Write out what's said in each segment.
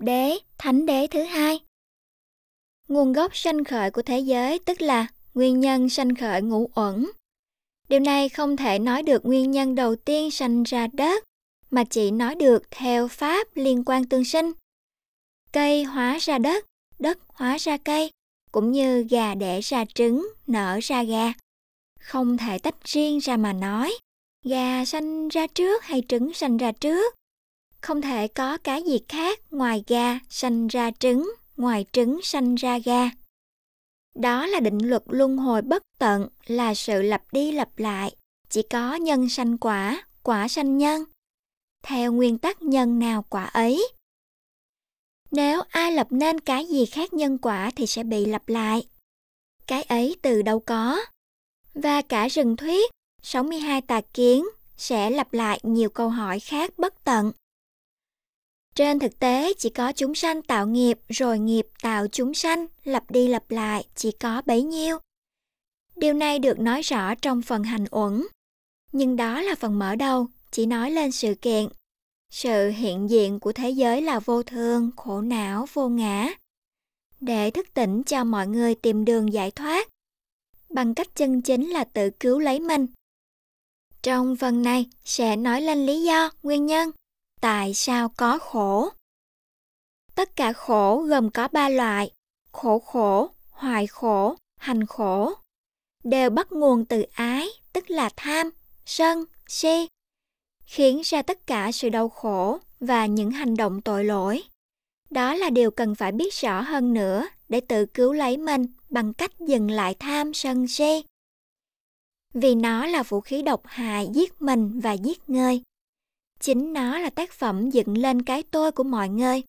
Đế, thánh đế thứ hai Nguồn gốc sanh khởi của thế giới tức là nguyên nhân sanh khởi ngũ uẩn. Điều này không thể nói được nguyên nhân đầu tiên sanh ra đất, mà chỉ nói được theo pháp liên quan tương sinh. Cây hóa ra đất, đất hóa ra cây, cũng như gà đẻ ra trứng, nở ra gà. Không thể tách riêng ra mà nói, gà sanh ra trước hay trứng sanh ra trước. Không thể có cái gì khác ngoài gà sanh ra trứng, ngoài trứng sanh ra gà. Đó là định luật luân hồi bất tận, là sự lặp đi lặp lại. Chỉ có nhân sanh quả, quả sanh nhân. Theo nguyên tắc nhân nào quả ấy. Nếu ai lập nên cái gì khác nhân quả thì sẽ bị lặp lại. Cái ấy từ đâu có. Và cả rừng thuyết, 62 tà kiến sẽ lặp lại nhiều câu hỏi khác bất tận. Trên thực tế, chỉ có chúng sanh tạo nghiệp rồi nghiệp tạo chúng sanh, lặp đi lặp lại, chỉ có bấy nhiêu. Điều này được nói rõ trong phần hành uẩn. Nhưng đó là phần mở đầu, chỉ nói lên sự kiện. Sự hiện diện của thế giới là vô thường, khổ não, vô ngã. Để thức tỉnh cho mọi người tìm đường giải thoát, bằng cách chân chính là tự cứu lấy mình. Trong phần này sẽ nói lên lý do, nguyên nhân tại sao có khổ. Tất cả khổ gồm có ba loại, khổ khổ, hoài khổ, hành khổ, đều bắt nguồn từ ái, tức là tham, sân, si, khiến ra tất cả sự đau khổ và những hành động tội lỗi. Đó là điều cần phải biết rõ hơn nữa để tự cứu lấy mình bằng cách dừng lại tham sân si. Vì nó là vũ khí độc hại giết mình và giết người. Chính nó là tác phẩm dựng lên cái tôi của mọi người.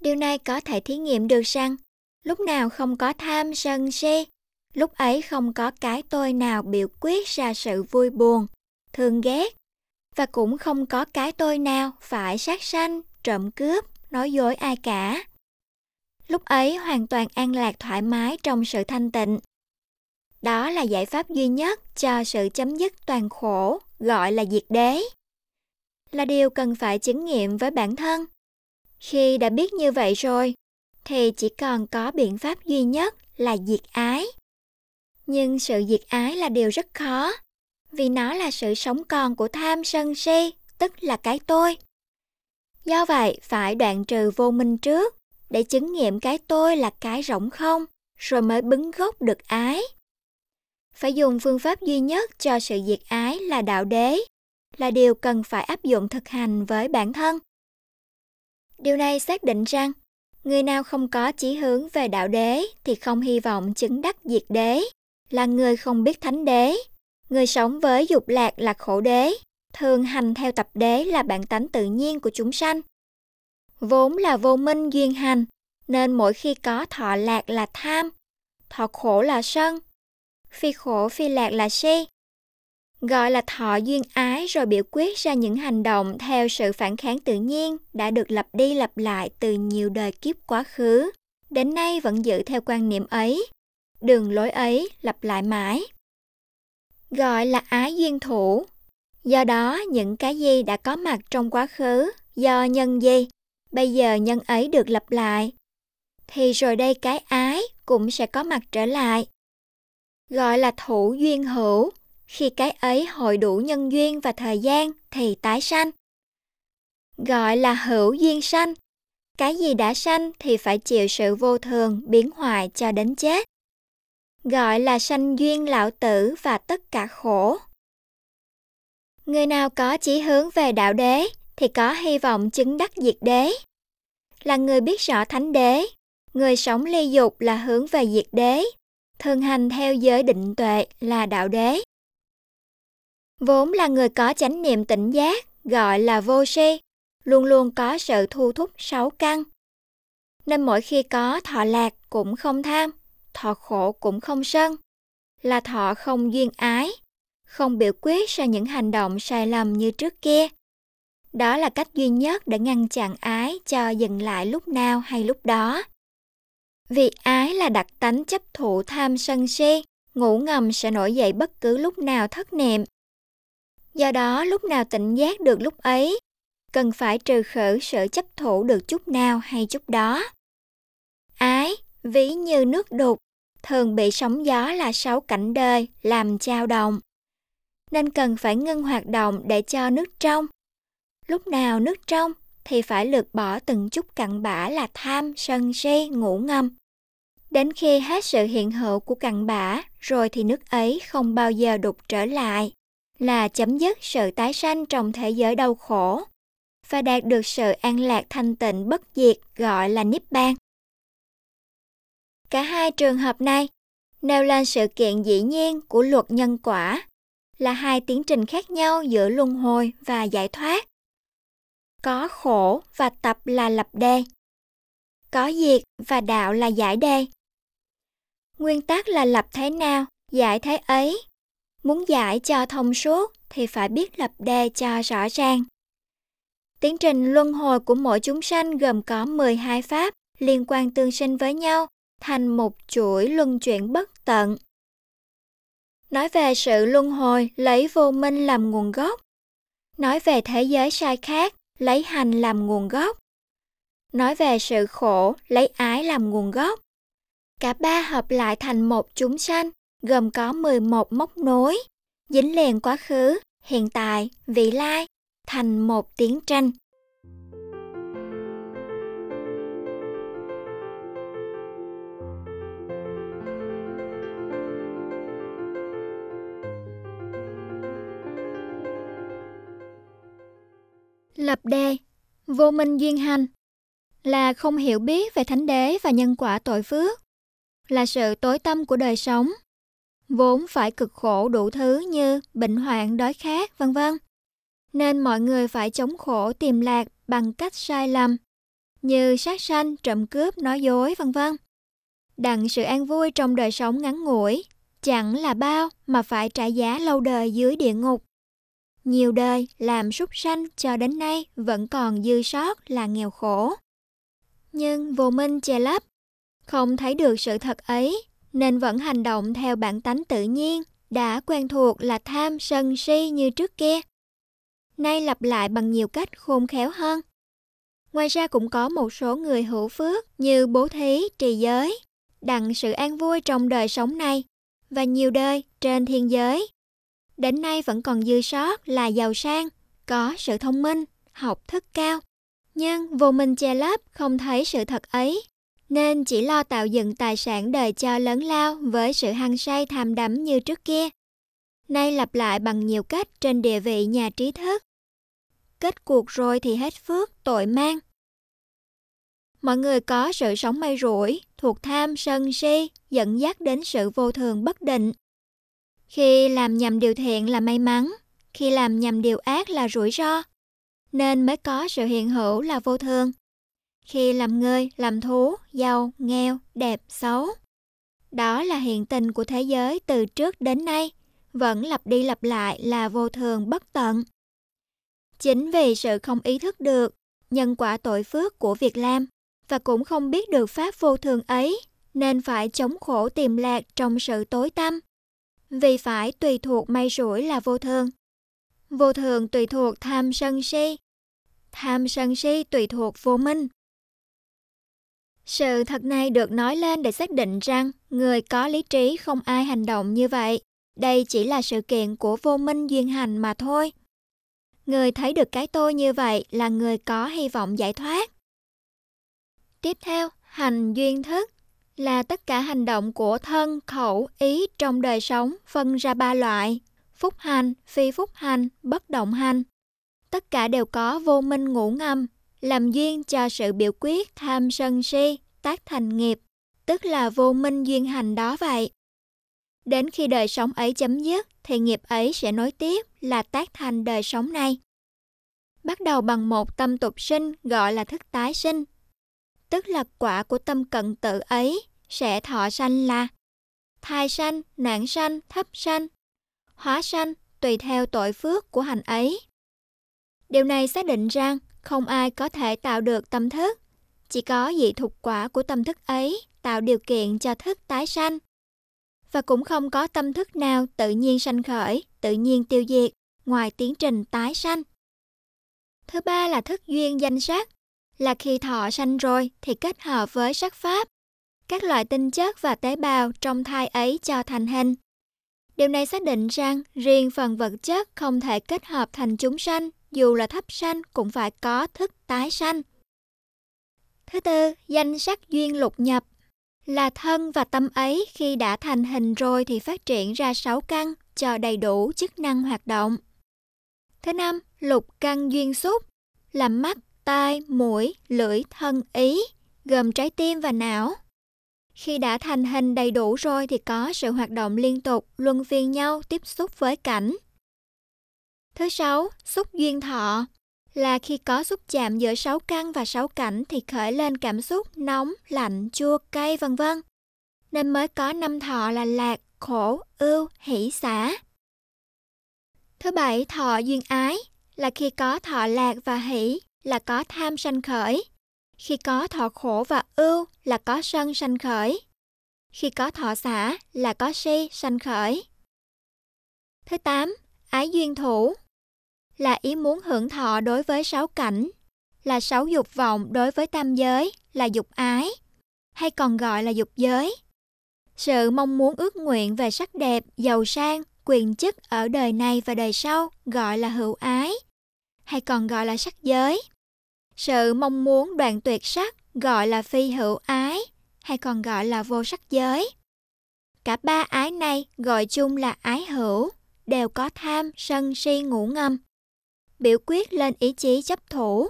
Điều này có thể thí nghiệm được rằng, lúc nào không có tham sân si, lúc ấy không có cái tôi nào biểu quyết ra sự vui buồn, thương ghét, và cũng không có cái tôi nào phải sát sanh, trộm cướp, nói dối ai cả. Lúc ấy hoàn toàn an lạc thoải mái trong sự thanh tịnh. Đó là giải pháp duy nhất cho sự chấm dứt toàn khổ, gọi là diệt đế là điều cần phải chứng nghiệm với bản thân. Khi đã biết như vậy rồi, thì chỉ còn có biện pháp duy nhất là diệt ái. Nhưng sự diệt ái là điều rất khó, vì nó là sự sống còn của tham sân si, tức là cái tôi. Do vậy, phải đoạn trừ vô minh trước, để chứng nghiệm cái tôi là cái rỗng không, rồi mới bứng gốc được ái. Phải dùng phương pháp duy nhất cho sự diệt ái là đạo đế, là điều cần phải áp dụng thực hành với bản thân. Điều này xác định rằng, người nào không có chí hướng về đạo đế thì không hy vọng chứng đắc diệt đế, là người không biết thánh đế. Người sống với dục lạc là khổ đế, thường hành theo tập đế là bản tánh tự nhiên của chúng sanh. Vốn là vô minh duyên hành, nên mỗi khi có thọ lạc là tham, thọ khổ là sân, phi khổ phi lạc là si, gọi là thọ duyên ái rồi biểu quyết ra những hành động theo sự phản kháng tự nhiên đã được lặp đi lặp lại từ nhiều đời kiếp quá khứ. Đến nay vẫn giữ theo quan niệm ấy. Đường lối ấy lặp lại mãi. Gọi là ái duyên thủ. Do đó, những cái gì đã có mặt trong quá khứ do nhân gì, bây giờ nhân ấy được lặp lại, thì rồi đây cái ái cũng sẽ có mặt trở lại. Gọi là thủ duyên hữu khi cái ấy hội đủ nhân duyên và thời gian thì tái sanh. Gọi là hữu duyên sanh. Cái gì đã sanh thì phải chịu sự vô thường, biến hoại cho đến chết. Gọi là sanh duyên lão tử và tất cả khổ. Người nào có chí hướng về đạo đế thì có hy vọng chứng đắc diệt đế. Là người biết rõ thánh đế, người sống ly dục là hướng về diệt đế, thường hành theo giới định tuệ là đạo đế vốn là người có chánh niệm tỉnh giác, gọi là vô si, luôn luôn có sự thu thúc sáu căn. Nên mỗi khi có thọ lạc cũng không tham, thọ khổ cũng không sân, là thọ không duyên ái, không biểu quyết ra những hành động sai lầm như trước kia. Đó là cách duy nhất để ngăn chặn ái cho dừng lại lúc nào hay lúc đó. Vì ái là đặc tánh chấp thụ tham sân si, ngủ ngầm sẽ nổi dậy bất cứ lúc nào thất niệm. Do đó lúc nào tỉnh giác được lúc ấy, cần phải trừ khử sự chấp thủ được chút nào hay chút đó. Ái, ví như nước đục, thường bị sóng gió là sáu cảnh đời làm trao động. Nên cần phải ngưng hoạt động để cho nước trong. Lúc nào nước trong thì phải lược bỏ từng chút cặn bã là tham, sân si, ngủ ngâm. Đến khi hết sự hiện hữu của cặn bã, rồi thì nước ấy không bao giờ đục trở lại, là chấm dứt sự tái sanh trong thế giới đau khổ và đạt được sự an lạc thanh tịnh bất diệt gọi là Niết Bàn. Cả hai trường hợp này nêu lên sự kiện dĩ nhiên của luật nhân quả là hai tiến trình khác nhau giữa luân hồi và giải thoát. Có khổ và tập là lập đề. Có diệt và đạo là giải đề. Nguyên tắc là lập thế nào, giải thế ấy. Muốn giải cho thông suốt thì phải biết lập đề cho rõ ràng. Tiến trình luân hồi của mỗi chúng sanh gồm có 12 pháp liên quan tương sinh với nhau thành một chuỗi luân chuyển bất tận. Nói về sự luân hồi lấy vô minh làm nguồn gốc. Nói về thế giới sai khác lấy hành làm nguồn gốc. Nói về sự khổ lấy ái làm nguồn gốc. Cả ba hợp lại thành một chúng sanh, gồm có 11 mốc nối, dính liền quá khứ, hiện tại, vị lai, thành một tiến tranh. Lập đề Vô minh duyên hành là không hiểu biết về thánh đế và nhân quả tội phước là sự tối tâm của đời sống, vốn phải cực khổ đủ thứ như bệnh hoạn, đói khát, vân vân. Nên mọi người phải chống khổ tìm lạc bằng cách sai lầm, như sát sanh, trộm cướp, nói dối, vân vân. Đặng sự an vui trong đời sống ngắn ngủi, chẳng là bao mà phải trả giá lâu đời dưới địa ngục. Nhiều đời làm súc sanh cho đến nay vẫn còn dư sót là nghèo khổ. Nhưng vô minh che lấp, không thấy được sự thật ấy, nên vẫn hành động theo bản tánh tự nhiên, đã quen thuộc là tham sân si như trước kia. Nay lặp lại bằng nhiều cách khôn khéo hơn. Ngoài ra cũng có một số người hữu phước như bố thí, trì giới, đặng sự an vui trong đời sống này và nhiều đời trên thiên giới. Đến nay vẫn còn dư sót là giàu sang, có sự thông minh, học thức cao. Nhưng vô minh che lấp không thấy sự thật ấy nên chỉ lo tạo dựng tài sản đời cho lớn lao với sự hăng say tham đắm như trước kia. Nay lặp lại bằng nhiều cách trên địa vị nhà trí thức. Kết cuộc rồi thì hết phước, tội mang. Mọi người có sự sống may rủi, thuộc tham sân si, dẫn dắt đến sự vô thường bất định. Khi làm nhầm điều thiện là may mắn, khi làm nhầm điều ác là rủi ro, nên mới có sự hiện hữu là vô thường khi làm người, làm thú, giàu, nghèo, đẹp, xấu. Đó là hiện tình của thế giới từ trước đến nay, vẫn lặp đi lặp lại là vô thường bất tận. Chính vì sự không ý thức được nhân quả tội phước của việc làm và cũng không biết được pháp vô thường ấy, nên phải chống khổ tìm lạc trong sự tối tâm. Vì phải tùy thuộc may rủi là vô thường. Vô thường tùy thuộc tham sân si. Tham sân si tùy thuộc vô minh. Sự thật này được nói lên để xác định rằng người có lý trí không ai hành động như vậy. Đây chỉ là sự kiện của vô minh duyên hành mà thôi. Người thấy được cái tôi như vậy là người có hy vọng giải thoát. Tiếp theo, hành duyên thức là tất cả hành động của thân, khẩu, ý trong đời sống phân ra ba loại: phúc hành, phi phúc hành, bất động hành. Tất cả đều có vô minh ngủ ngầm, làm duyên cho sự biểu quyết tham sân si, tác thành nghiệp, tức là vô minh duyên hành đó vậy. Đến khi đời sống ấy chấm dứt thì nghiệp ấy sẽ nối tiếp là tác thành đời sống này. Bắt đầu bằng một tâm tục sinh gọi là thức tái sinh, tức là quả của tâm cận tự ấy sẽ thọ sanh là thai sanh, nạn sanh, thấp sanh, hóa sanh tùy theo tội phước của hành ấy. Điều này xác định rằng không ai có thể tạo được tâm thức, chỉ có dị thuộc quả của tâm thức ấy tạo điều kiện cho thức tái sanh. Và cũng không có tâm thức nào tự nhiên sanh khởi, tự nhiên tiêu diệt, ngoài tiến trình tái sanh. Thứ ba là thức duyên danh sắc, là khi thọ sanh rồi thì kết hợp với sắc pháp. Các loại tinh chất và tế bào trong thai ấy cho thành hình. Điều này xác định rằng riêng phần vật chất không thể kết hợp thành chúng sanh, dù là thấp sanh cũng phải có thức tái sanh. Thứ tư, danh sắc duyên lục nhập là thân và tâm ấy khi đã thành hình rồi thì phát triển ra sáu căn cho đầy đủ chức năng hoạt động. Thứ năm, lục căn duyên xúc là mắt, tai, mũi, lưỡi, thân, ý, gồm trái tim và não. Khi đã thành hình đầy đủ rồi thì có sự hoạt động liên tục, luân phiên nhau tiếp xúc với cảnh. Thứ sáu, xúc duyên thọ là khi có xúc chạm giữa sáu căn và sáu cảnh thì khởi lên cảm xúc nóng, lạnh, chua, cay vân vân. Nên mới có năm thọ là lạc, khổ, ưu, hỷ xả. Thứ bảy, thọ duyên ái là khi có thọ lạc và hỷ là có tham sanh khởi. Khi có thọ khổ và ưu là có sân sanh khởi. Khi có thọ xả là có si sanh khởi. Thứ tám, ái duyên thủ là ý muốn hưởng thọ đối với sáu cảnh, là sáu dục vọng đối với tam giới, là dục ái, hay còn gọi là dục giới. Sự mong muốn ước nguyện về sắc đẹp, giàu sang, quyền chức ở đời này và đời sau gọi là hữu ái, hay còn gọi là sắc giới. Sự mong muốn đoạn tuyệt sắc gọi là phi hữu ái, hay còn gọi là vô sắc giới. Cả ba ái này gọi chung là ái hữu, đều có tham, sân, si, ngủ ngâm biểu quyết lên ý chí chấp thủ.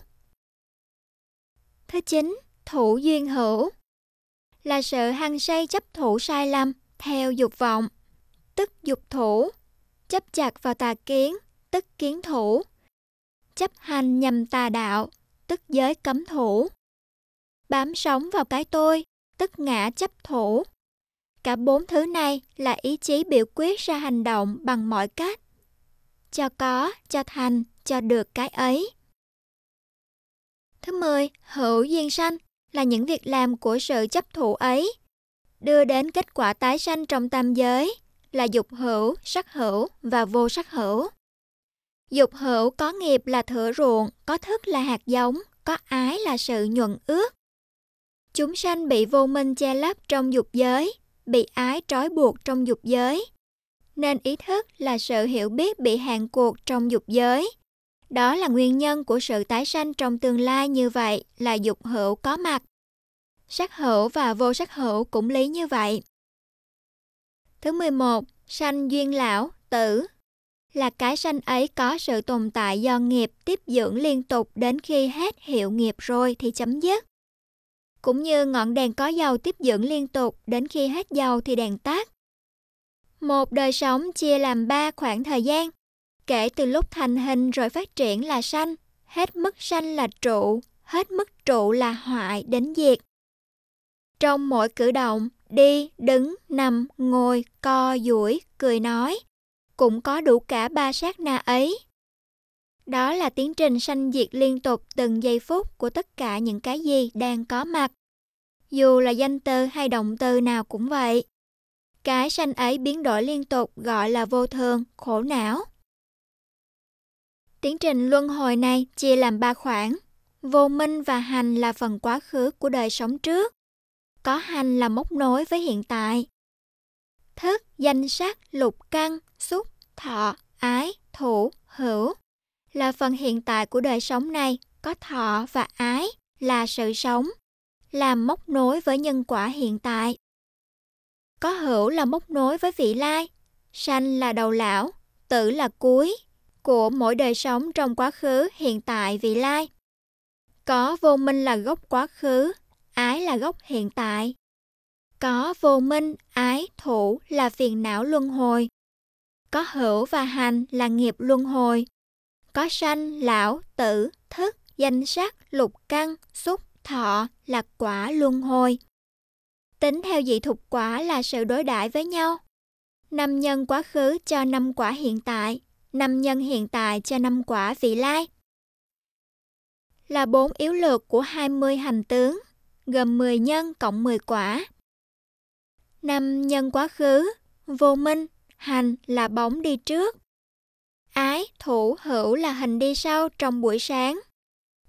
Thứ chín, thủ duyên hữu là sự hăng say chấp thủ sai lầm theo dục vọng, tức dục thủ, chấp chặt vào tà kiến, tức kiến thủ, chấp hành nhằm tà đạo, tức giới cấm thủ, bám sống vào cái tôi, tức ngã chấp thủ. Cả bốn thứ này là ý chí biểu quyết ra hành động bằng mọi cách. Cho có, cho thành, cho được cái ấy. Thứ 10, hữu duyên sanh là những việc làm của sự chấp thủ ấy, đưa đến kết quả tái sanh trong tam giới là dục hữu, sắc hữu và vô sắc hữu. Dục hữu có nghiệp là thửa ruộng, có thức là hạt giống, có ái là sự nhuận ước. Chúng sanh bị vô minh che lấp trong dục giới, bị ái trói buộc trong dục giới. Nên ý thức là sự hiểu biết bị hạn cuộc trong dục giới. Đó là nguyên nhân của sự tái sanh trong tương lai như vậy là dục hữu có mặt. Sắc hữu và vô sắc hữu cũng lý như vậy. Thứ 11, sanh duyên lão, tử. Là cái sanh ấy có sự tồn tại do nghiệp tiếp dưỡng liên tục đến khi hết hiệu nghiệp rồi thì chấm dứt. Cũng như ngọn đèn có dầu tiếp dưỡng liên tục đến khi hết dầu thì đèn tắt. Một đời sống chia làm ba khoảng thời gian, kể từ lúc thành hình rồi phát triển là sanh, hết mức sanh là trụ, hết mức trụ là hoại đến diệt. Trong mỗi cử động, đi, đứng, nằm, ngồi, co, duỗi, cười nói, cũng có đủ cả ba sát na ấy. Đó là tiến trình sanh diệt liên tục từng giây phút của tất cả những cái gì đang có mặt. Dù là danh từ hay động từ nào cũng vậy. Cái sanh ấy biến đổi liên tục gọi là vô thường, khổ não. Tiến trình luân hồi này chia làm ba khoảng. Vô minh và hành là phần quá khứ của đời sống trước. Có hành là mốc nối với hiện tại. Thức, danh sắc, lục căn, xúc, thọ, ái, thủ, hữu là phần hiện tại của đời sống này, có thọ và ái là sự sống, làm mốc nối với nhân quả hiện tại. Có hữu là mốc nối với vị lai, sanh là đầu lão, tử là cuối, của mỗi đời sống trong quá khứ, hiện tại, vị lai. Có vô minh là gốc quá khứ, ái là gốc hiện tại. Có vô minh, ái, thủ là phiền não luân hồi. Có hữu và hành là nghiệp luân hồi. Có sanh, lão, tử, thức, danh sắc, lục căn, xúc, thọ là quả luân hồi. Tính theo dị thục quả là sự đối đãi với nhau. Năm nhân quá khứ cho năm quả hiện tại, năm nhân hiện tại cho năm quả vị lai. Là bốn yếu lược của 20 hành tướng, gồm 10 nhân cộng 10 quả. Năm nhân quá khứ, vô minh, hành là bóng đi trước. Ái, thủ, hữu là hình đi sau trong buổi sáng,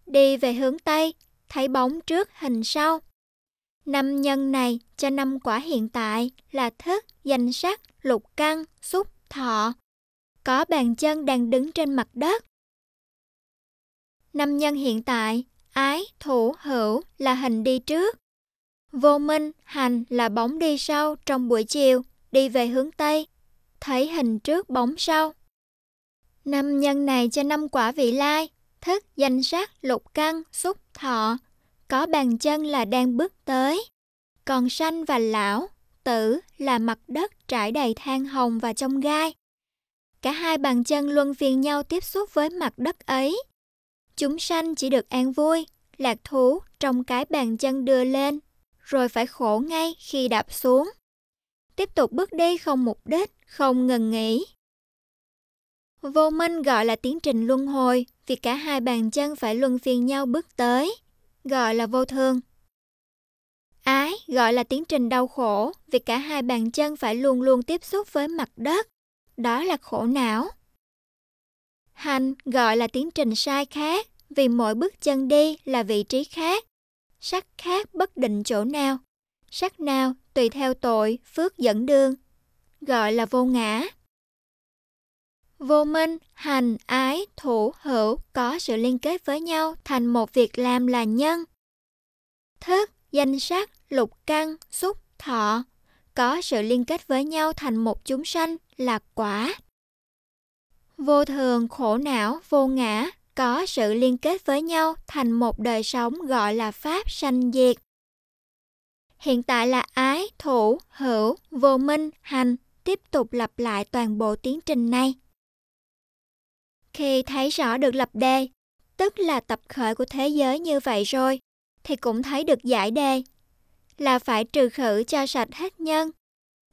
đi về hướng Tây, thấy bóng trước hình sau. Năm nhân này cho năm quả hiện tại là thức, danh sắc, lục căn, xúc, thọ. Có bàn chân đang đứng trên mặt đất. Năm nhân hiện tại, ái, thủ, hữu là hình đi trước. Vô minh, hành là bóng đi sau trong buổi chiều, đi về hướng Tây, thấy hình trước bóng sau. Năm nhân này cho năm quả vị lai, thức, danh sắc, lục căn, xúc, thọ, có bàn chân là đang bước tới. Còn sanh và lão, tử là mặt đất trải đầy than hồng và trong gai. Cả hai bàn chân luân phiên nhau tiếp xúc với mặt đất ấy. Chúng sanh chỉ được an vui, lạc thú trong cái bàn chân đưa lên, rồi phải khổ ngay khi đạp xuống. Tiếp tục bước đi không mục đích, không ngừng nghỉ. Vô minh gọi là tiến trình luân hồi vì cả hai bàn chân phải luân phiên nhau bước tới, gọi là vô thường. Ái gọi là tiến trình đau khổ vì cả hai bàn chân phải luôn luôn tiếp xúc với mặt đất, đó là khổ não. Hành gọi là tiến trình sai khác vì mỗi bước chân đi là vị trí khác, sắc khác bất định chỗ nào, sắc nào tùy theo tội, phước dẫn đường, gọi là vô ngã. Vô minh, hành, ái, thủ, hữu có sự liên kết với nhau thành một việc làm là nhân. Thức, danh sắc, lục căn, xúc, thọ có sự liên kết với nhau thành một chúng sanh là quả. Vô thường, khổ não, vô ngã có sự liên kết với nhau thành một đời sống gọi là pháp sanh diệt. Hiện tại là ái, thủ, hữu, vô minh, hành tiếp tục lặp lại toàn bộ tiến trình này. Khi thấy rõ được lập đề, tức là tập khởi của thế giới như vậy rồi, thì cũng thấy được giải đề, là phải trừ khử cho sạch hết nhân.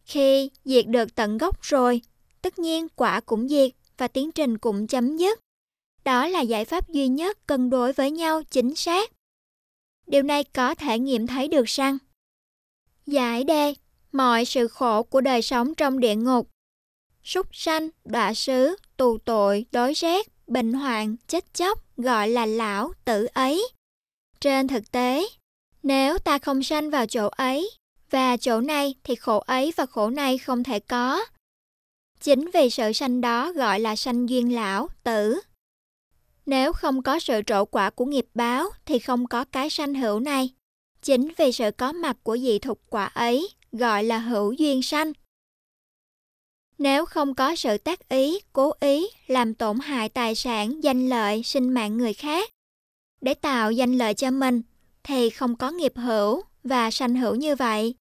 Khi diệt được tận gốc rồi, tất nhiên quả cũng diệt và tiến trình cũng chấm dứt. Đó là giải pháp duy nhất cân đối với nhau chính xác. Điều này có thể nghiệm thấy được rằng Giải đề, mọi sự khổ của đời sống trong địa ngục, súc sanh, đọa sứ, tù tội, đói rét, bệnh hoạn, chết chóc gọi là lão tử ấy. Trên thực tế, nếu ta không sanh vào chỗ ấy, và chỗ này thì khổ ấy và khổ này không thể có. Chính vì sự sanh đó gọi là sanh duyên lão, tử. Nếu không có sự trổ quả của nghiệp báo thì không có cái sanh hữu này. Chính vì sự có mặt của dị thục quả ấy gọi là hữu duyên sanh. Nếu không có sự tác ý, cố ý làm tổn hại tài sản, danh lợi, sinh mạng người khác để tạo danh lợi cho mình thì không có nghiệp hữu và sanh hữu như vậy.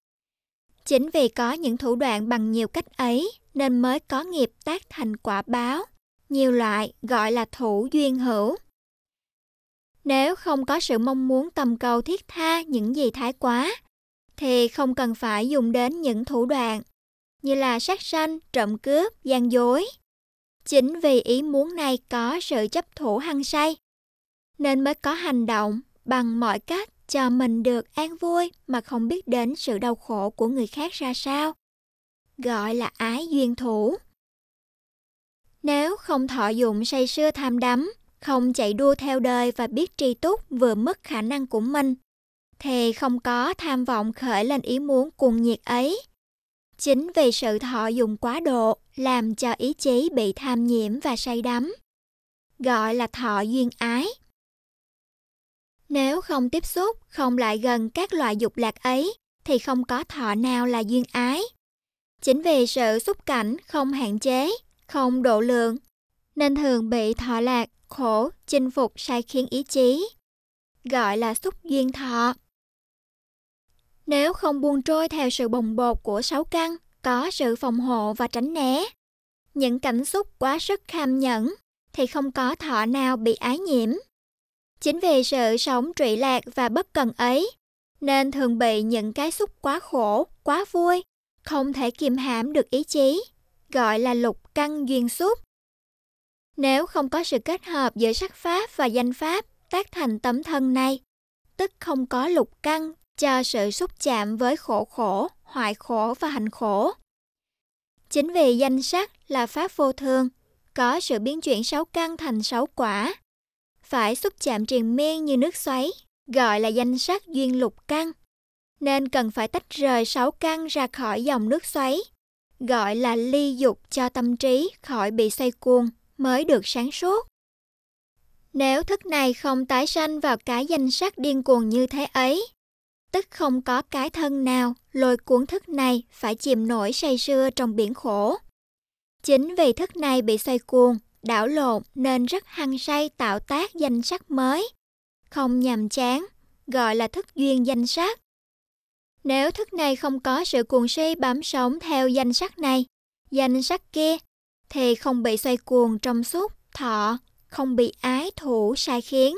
Chính vì có những thủ đoạn bằng nhiều cách ấy nên mới có nghiệp tác thành quả báo, nhiều loại gọi là thủ duyên hữu. Nếu không có sự mong muốn tầm cầu thiết tha những gì thái quá, thì không cần phải dùng đến những thủ đoạn như là sát sanh, trộm cướp, gian dối. Chính vì ý muốn này có sự chấp thủ hăng say, nên mới có hành động bằng mọi cách cho mình được an vui mà không biết đến sự đau khổ của người khác ra sao. Gọi là ái duyên thủ. Nếu không thọ dụng say sưa tham đắm, không chạy đua theo đời và biết tri túc vừa mất khả năng của mình, thì không có tham vọng khởi lên ý muốn cuồng nhiệt ấy. Chính vì sự thọ dụng quá độ làm cho ý chí bị tham nhiễm và say đắm. Gọi là thọ duyên ái. Nếu không tiếp xúc, không lại gần các loại dục lạc ấy, thì không có thọ nào là duyên ái. Chính vì sự xúc cảnh không hạn chế, không độ lượng, nên thường bị thọ lạc, khổ, chinh phục sai khiến ý chí. Gọi là xúc duyên thọ. Nếu không buông trôi theo sự bồng bột của sáu căn, có sự phòng hộ và tránh né, những cảnh xúc quá sức kham nhẫn, thì không có thọ nào bị ái nhiễm. Chính vì sự sống trụy lạc và bất cần ấy, nên thường bị những cái xúc quá khổ, quá vui, không thể kiềm hãm được ý chí, gọi là lục căn duyên xúc. Nếu không có sự kết hợp giữa sắc pháp và danh pháp tác thành tấm thân này, tức không có lục căn cho sự xúc chạm với khổ khổ, hoại khổ và hành khổ. Chính vì danh sắc là pháp vô thường, có sự biến chuyển sáu căn thành sáu quả, phải xúc chạm triền miên như nước xoáy, gọi là danh sắc duyên lục căn, nên cần phải tách rời sáu căn ra khỏi dòng nước xoáy, gọi là ly dục cho tâm trí khỏi bị xoay cuồng mới được sáng suốt. Nếu thức này không tái sanh vào cái danh sắc điên cuồng như thế ấy, tức không có cái thân nào lôi cuốn thức này phải chìm nổi say sưa trong biển khổ. Chính vì thức này bị xoay cuồng, đảo lộn nên rất hăng say tạo tác danh sắc mới, không nhàm chán, gọi là thức duyên danh sắc. Nếu thức này không có sự cuồng si bám sống theo danh sắc này, danh sắc kia, thì không bị xoay cuồng trong suốt, thọ, không bị ái thủ sai khiến.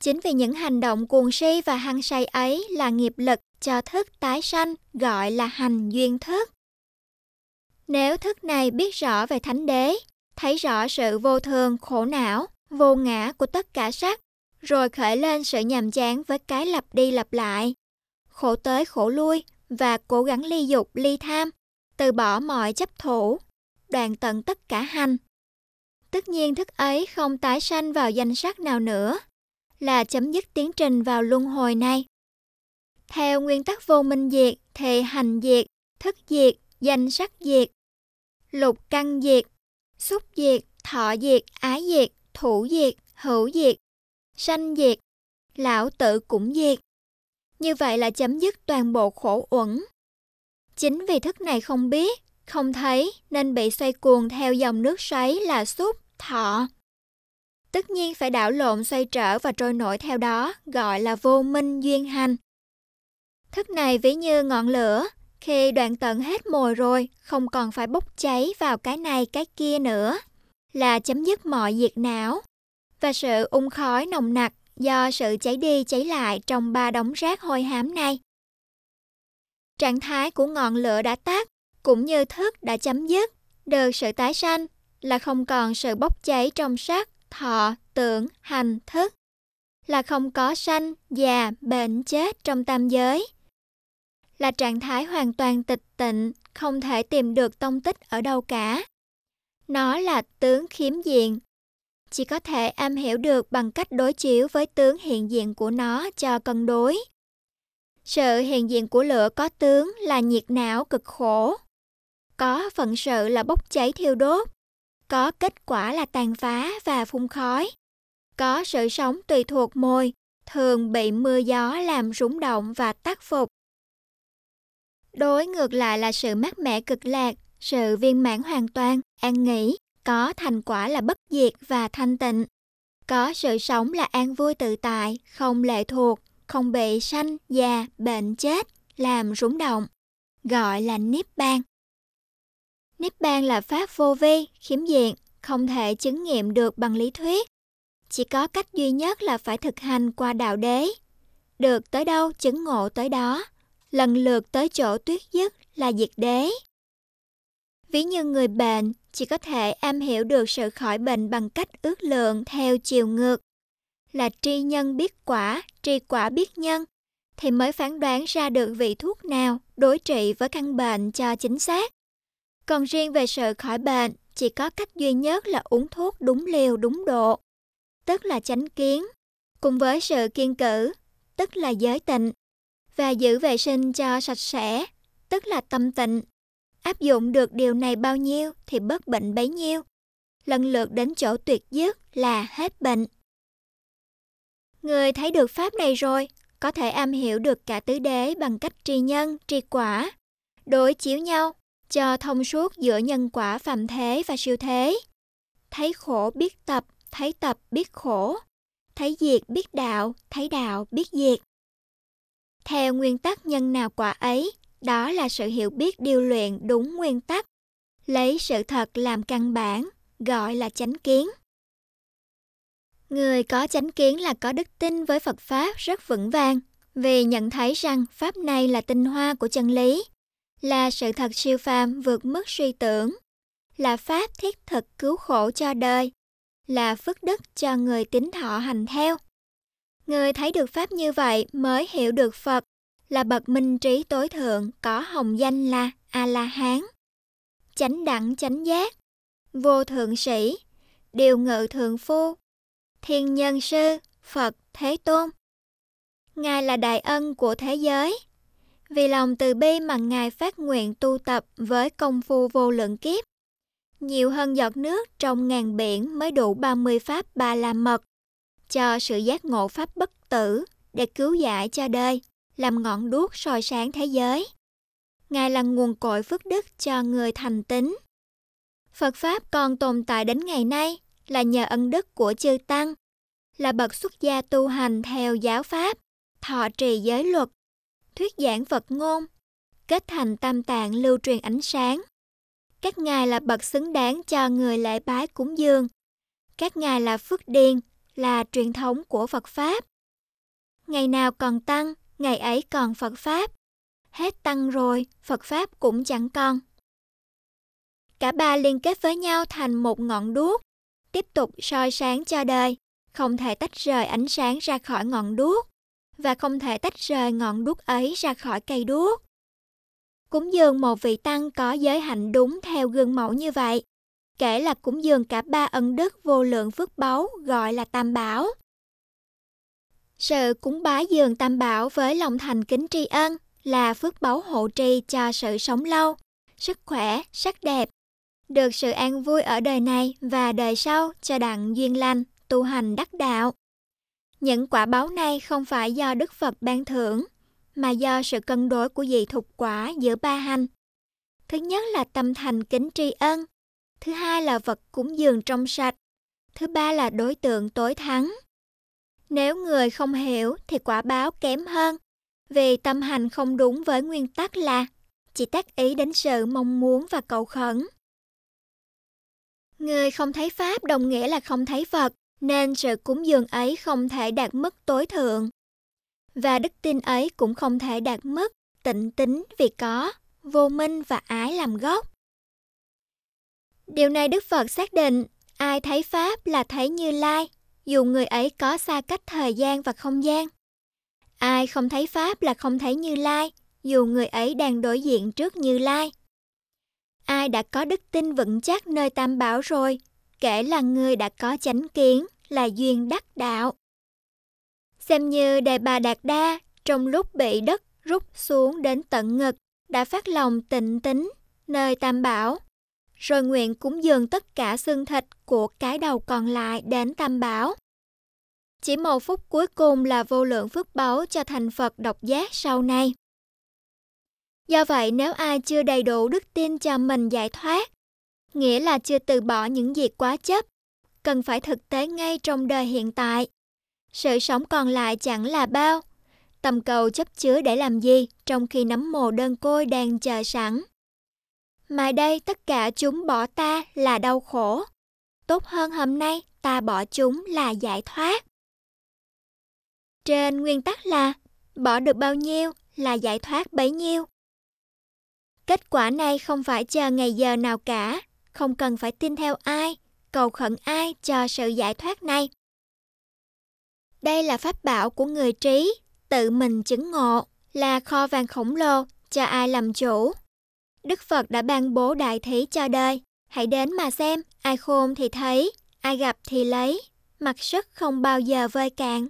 Chính vì những hành động cuồng si và hăng say ấy là nghiệp lực cho thức tái sanh gọi là hành duyên thức. Nếu thức này biết rõ về thánh đế, thấy rõ sự vô thường, khổ não, vô ngã của tất cả sắc, rồi khởi lên sự nhàm chán với cái lặp đi lặp lại, khổ tới khổ lui và cố gắng ly dục ly tham, từ bỏ mọi chấp thủ, đoạn tận tất cả hành. Tất nhiên thức ấy không tái sanh vào danh sắc nào nữa, là chấm dứt tiến trình vào luân hồi này. Theo nguyên tắc vô minh diệt thì hành diệt, thức diệt, danh sắc diệt, lục căn diệt, xúc diệt, thọ diệt, ái diệt, thủ diệt, hữu diệt, sanh diệt, lão tự cũng diệt. Như vậy là chấm dứt toàn bộ khổ uẩn. Chính vì thức này không biết, không thấy nên bị xoay cuồng theo dòng nước xoáy là xúc, thọ. Tất nhiên phải đảo lộn xoay trở và trôi nổi theo đó, gọi là vô minh duyên hành. Thức này ví như ngọn lửa, khi đoạn tận hết mồi rồi, không còn phải bốc cháy vào cái này cái kia nữa, là chấm dứt mọi diệt não. Và sự ung khói nồng nặc do sự cháy đi cháy lại trong ba đống rác hôi hám này. Trạng thái của ngọn lửa đã tắt, cũng như thức đã chấm dứt, được sự tái sanh là không còn sự bốc cháy trong sắc, thọ, tưởng, hành, thức, là không có sanh, già, bệnh, chết trong tam giới. Là trạng thái hoàn toàn tịch tịnh, không thể tìm được tông tích ở đâu cả. Nó là tướng khiếm diện, chỉ có thể am hiểu được bằng cách đối chiếu với tướng hiện diện của nó cho cân đối. Sự hiện diện của lửa có tướng là nhiệt não cực khổ, có phận sự là bốc cháy thiêu đốt, có kết quả là tàn phá và phun khói, có sự sống tùy thuộc môi, thường bị mưa gió làm rúng động và tác phục. Đối ngược lại là sự mát mẻ cực lạc, sự viên mãn hoàn toàn, an nghỉ, có thành quả là bất diệt và thanh tịnh. Có sự sống là an vui tự tại, không lệ thuộc, không bị sanh, già, bệnh chết, làm rúng động, gọi là Niết Bàn. Niết Bàn là pháp vô vi, khiếm diện, không thể chứng nghiệm được bằng lý thuyết. Chỉ có cách duy nhất là phải thực hành qua đạo đế. Được tới đâu chứng ngộ tới đó, lần lượt tới chỗ tuyết dứt là diệt đế. Ví như người bệnh chỉ có thể am hiểu được sự khỏi bệnh bằng cách ước lượng theo chiều ngược, là tri nhân biết quả, tri quả biết nhân, thì mới phán đoán ra được vị thuốc nào đối trị với căn bệnh cho chính xác. Còn riêng về sự khỏi bệnh, chỉ có cách duy nhất là uống thuốc đúng liều đúng độ, tức là chánh kiến, cùng với sự kiên cử, tức là giới tịnh, và giữ vệ sinh cho sạch sẽ, tức là tâm tịnh. Áp dụng được điều này bao nhiêu thì bớt bệnh bấy nhiêu. Lần lượt đến chỗ tuyệt dứt là hết bệnh. Người thấy được pháp này rồi, có thể am hiểu được cả tứ đế bằng cách tri nhân, tri quả, đối chiếu nhau, cho thông suốt giữa nhân quả phàm thế và siêu thế. Thấy khổ biết tập, thấy tập biết khổ, thấy diệt biết đạo, thấy đạo biết diệt. Theo nguyên tắc nhân nào quả ấy, đó là sự hiểu biết điều luyện đúng nguyên tắc, lấy sự thật làm căn bản, gọi là chánh kiến. Người có chánh kiến là có đức tin với Phật Pháp rất vững vàng, vì nhận thấy rằng Pháp này là tinh hoa của chân lý, là sự thật siêu phàm vượt mức suy tưởng, là Pháp thiết thực cứu khổ cho đời, là phước đức cho người tín thọ hành theo. Người thấy được Pháp như vậy mới hiểu được Phật là bậc minh trí tối thượng có hồng danh là A-la-hán. Chánh đẳng chánh giác, vô thượng sĩ, điều ngự thượng phu, Thiên Nhân Sư, Phật Thế Tôn. Ngài là đại ân của thế giới. Vì lòng từ bi mà Ngài phát nguyện tu tập với công phu vô lượng kiếp. Nhiều hơn giọt nước trong ngàn biển mới đủ 30 pháp ba la mật, cho sự giác ngộ pháp bất tử để cứu giải cho đời, làm ngọn đuốc soi sáng thế giới. Ngài là nguồn cội phước đức cho người thành tín. Phật Pháp còn tồn tại đến ngày nay là nhờ ân đức của chư Tăng, là bậc xuất gia tu hành theo giáo Pháp, thọ trì giới luật, thuyết giảng Phật ngôn, kết thành tam tạng lưu truyền ánh sáng. Các ngài là bậc xứng đáng cho người lễ bái cúng dường. Các ngài là phước điền, là truyền thống của Phật Pháp. Ngày nào còn tăng, ngày ấy còn Phật Pháp. Hết tăng rồi, Phật Pháp cũng chẳng còn. Cả ba liên kết với nhau thành một ngọn đuốc, tiếp tục soi sáng cho đời, không thể tách rời ánh sáng ra khỏi ngọn đuốc và không thể tách rời ngọn đuốc ấy ra khỏi cây đuốc. Cúng dường một vị tăng có giới hạnh đúng theo gương mẫu như vậy, kể là cúng dường cả ba ân đức vô lượng phước báu gọi là tam bảo. Sự cúng bái dường tam bảo với lòng thành kính tri ân là phước báu hộ trì cho sự sống lâu, sức khỏe, sắc đẹp, được sự an vui ở đời này và đời sau cho đặng duyên lành, tu hành đắc đạo. Những quả báo này không phải do Đức Phật ban thưởng, mà do sự cân đối của dị thục quả giữa ba hành. Thứ nhất là tâm thành kính tri ân, thứ hai là vật cúng dường trong sạch, thứ ba là đối tượng tối thắng. Nếu người không hiểu thì quả báo kém hơn, vì tâm hành không đúng với nguyên tắc là chỉ tác ý đến sự mong muốn và cầu khẩn. Người không thấy Pháp đồng nghĩa là không thấy Phật, nên sự cúng dường ấy không thể đạt mức tối thượng. Và đức tin ấy cũng không thể đạt mức tịnh tính vì có vô minh và ái làm gốc. Điều này Đức Phật xác định, ai thấy Pháp là thấy Như Lai, dù người ấy có xa cách thời gian và không gian. Ai không thấy Pháp là không thấy Như Lai, dù người ấy đang đối diện trước Như Lai. Ai đã có đức tin vững chắc nơi Tam Bảo rồi, kể là người đã có chánh kiến, là duyên đắc đạo. Xem như Đề Bà Đạt Đa, trong lúc bị đất rút xuống đến tận ngực, đã phát lòng tịnh tính nơi Tam Bảo, rồi nguyện cúng dường tất cả xương thịt của cái đầu còn lại đến Tam Bảo. Chỉ một phút cuối cùng là vô lượng phước báu cho thành Phật độc giác sau này. Do vậy nếu ai chưa đầy đủ đức tin cho mình giải thoát, nghĩa là chưa từ bỏ những việc quá chấp, cần phải thực tế ngay trong đời hiện tại. Sự sống còn lại chẳng là bao. Tầm cầu chấp chứa để làm gì trong khi nấm mồ đơn côi đang chờ sẵn. Mà đây tất cả chúng bỏ ta là đau khổ. Tốt hơn hôm nay ta bỏ chúng là giải thoát. Trên nguyên tắc là bỏ được bao nhiêu là giải thoát bấy nhiêu. Kết quả này không phải chờ ngày giờ nào cả, không cần phải tin theo ai, cầu khẩn ai cho sự giải thoát này. Đây là pháp bảo của người trí, tự mình chứng ngộ, là kho vàng khổng lồ cho ai làm chủ. Đức Phật đã ban bố đại thí cho đời, hãy đến mà xem, ai khôn thì thấy, ai gặp thì lấy, mặc sức không bao giờ vơi cạn.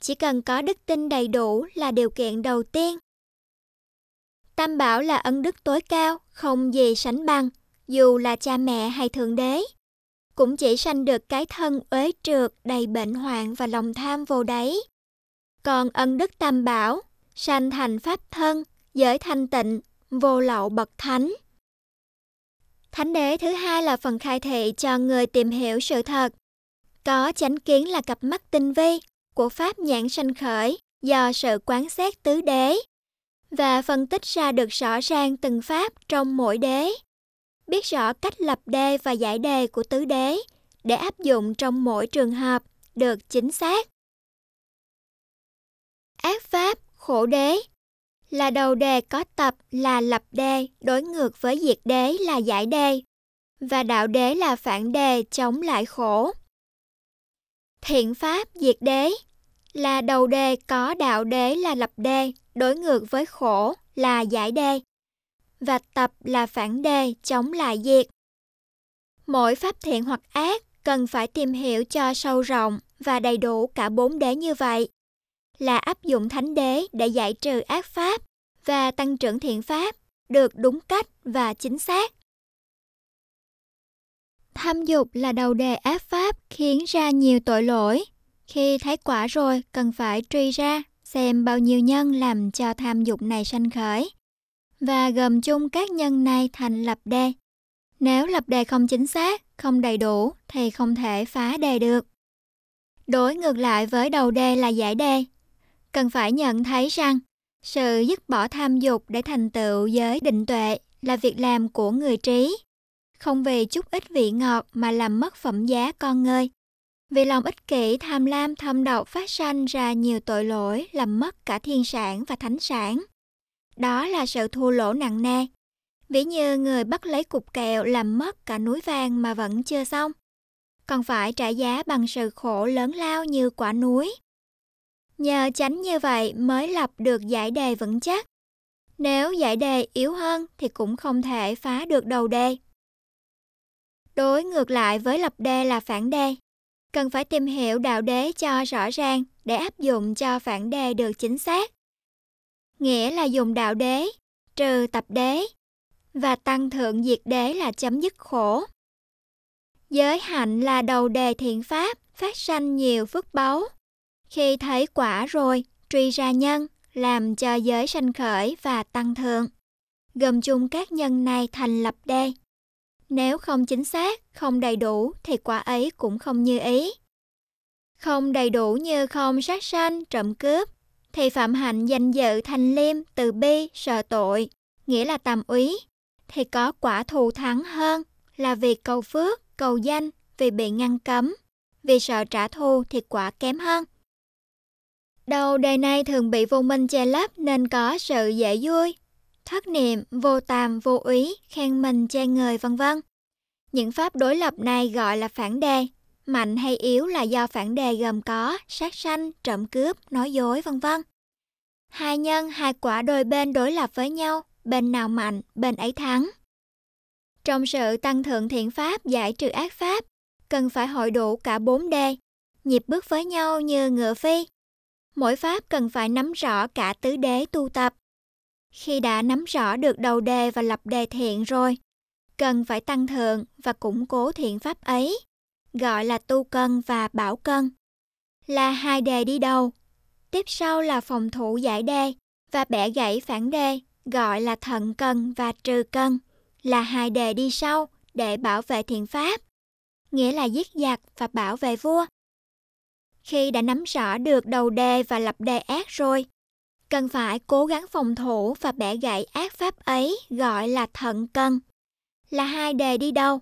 Chỉ cần có đức tin đầy đủ là điều kiện đầu tiên. Tam bảo là ân đức tối cao, không gì sánh bằng, dù là cha mẹ hay thượng đế. Cũng chỉ sanh được cái thân uế trượt, đầy bệnh hoạn và lòng tham vô đáy. Còn ân đức tam bảo, sanh thành pháp thân, giới thanh tịnh, vô lậu bậc thánh. Thánh đế thứ hai là phần khai thị cho người tìm hiểu sự thật. Có chánh kiến là cặp mắt tinh vi, của pháp nhãn sanh khởi do sự quán xét tứ đế và phân tích ra được rõ ràng từng pháp trong mỗi đế. Biết rõ cách lập đề và giải đề của tứ đế để áp dụng trong mỗi trường hợp được chính xác. Ác pháp, khổ đế là đầu đề có tập là lập đề đối ngược với diệt đế là giải đề và đạo đế là phản đề chống lại khổ. Thiện pháp diệt đế là đầu đề có đạo đế là lập đề, đối ngược với khổ là giải đề, và tập là phản đề chống lại diệt. Mỗi pháp thiện hoặc ác cần phải tìm hiểu cho sâu rộng và đầy đủ cả bốn đế như vậy, là áp dụng thánh đế để giải trừ ác pháp và tăng trưởng thiện pháp được đúng cách và chính xác. Tham dục là đầu đề ác pháp khiến ra nhiều tội lỗi. Khi thấy quả rồi, cần phải truy ra xem bao nhiêu nhân làm cho tham dục này sanh khởi và gồm chung các nhân này thành lập đề. Nếu lập đề không chính xác, không đầy đủ thì không thể phá đề được. Đối ngược lại với đầu đề là giải đề. Cần phải nhận thấy rằng, sự dứt bỏ tham dục để thành tựu giới định tuệ là việc làm của người trí. Không vì chút ít vị ngọt mà làm mất phẩm giá con người. Vì lòng ích kỷ tham lam thâm độc phát sanh ra nhiều tội lỗi làm mất cả thiên sản và thánh sản. Đó là sự thua lỗ nặng nề. Ví như người bắt lấy cục kẹo làm mất cả núi vàng mà vẫn chưa xong. Còn phải trả giá bằng sự khổ lớn lao như quả núi. Nhờ tránh như vậy mới lập được giải đề vững chắc. Nếu giải đề yếu hơn thì cũng không thể phá được đầu đề. Đối ngược lại với lập đề là phản đề. Cần phải tìm hiểu đạo đế cho rõ ràng để áp dụng cho phản đề được chính xác nghĩa là dùng đạo đế, trừ tập đế, và tăng thượng diệt đế là chấm dứt khổ. Giới hạnh là đầu đề thiện pháp, phát sanh nhiều phước báu. Khi thấy quả rồi, truy ra nhân, làm cho giới sanh khởi và tăng thượng. Gồm chung các nhân này thành lập đê. Nếu không chính xác, không đầy đủ thì quả ấy cũng không như ý. Không đầy đủ như không sát sanh, trộm cướp, thì phạm hạnh danh dự thành liêm, từ bi, sợ tội, nghĩa là tầm úy, thì có quả thù thắng hơn là vì cầu phước, cầu danh, vì bị ngăn cấm, vì sợ trả thù thì quả kém hơn. Đầu đề này thường bị vô minh che lấp nên có sự dễ vui, thất niệm, vô tàm, vô úy, khen mình che người vân vân. Những pháp đối lập này gọi là phản đề, Mạnh hay yếu là do phản đề gồm có sát sanh, trộm cướp, nói dối vân vân. Hai nhân, hai quả đôi bên đối lập với nhau, bên nào mạnh, bên ấy thắng. Trong sự tăng thượng thiện pháp giải trừ ác pháp, cần phải hội đủ cả bốn đề, nhịp bước với nhau như ngựa phi. Mỗi pháp cần phải nắm rõ cả tứ đế tu tập. Khi đã nắm rõ được đầu đề và lập đề thiện rồi, cần phải tăng thượng và củng cố thiện pháp ấy gọi là tu cân và bảo cân, là hai đề đi đầu. Tiếp sau là phòng thủ giải đề và bẻ gãy phản đề, gọi là thận cân và trừ cân, là hai đề đi sau để bảo vệ thiện pháp, nghĩa là giết giặc và bảo vệ vua. Khi đã nắm rõ được đầu đề và lập đề ác rồi, cần phải cố gắng phòng thủ và bẻ gãy ác pháp ấy gọi là thận cân, là hai đề đi đầu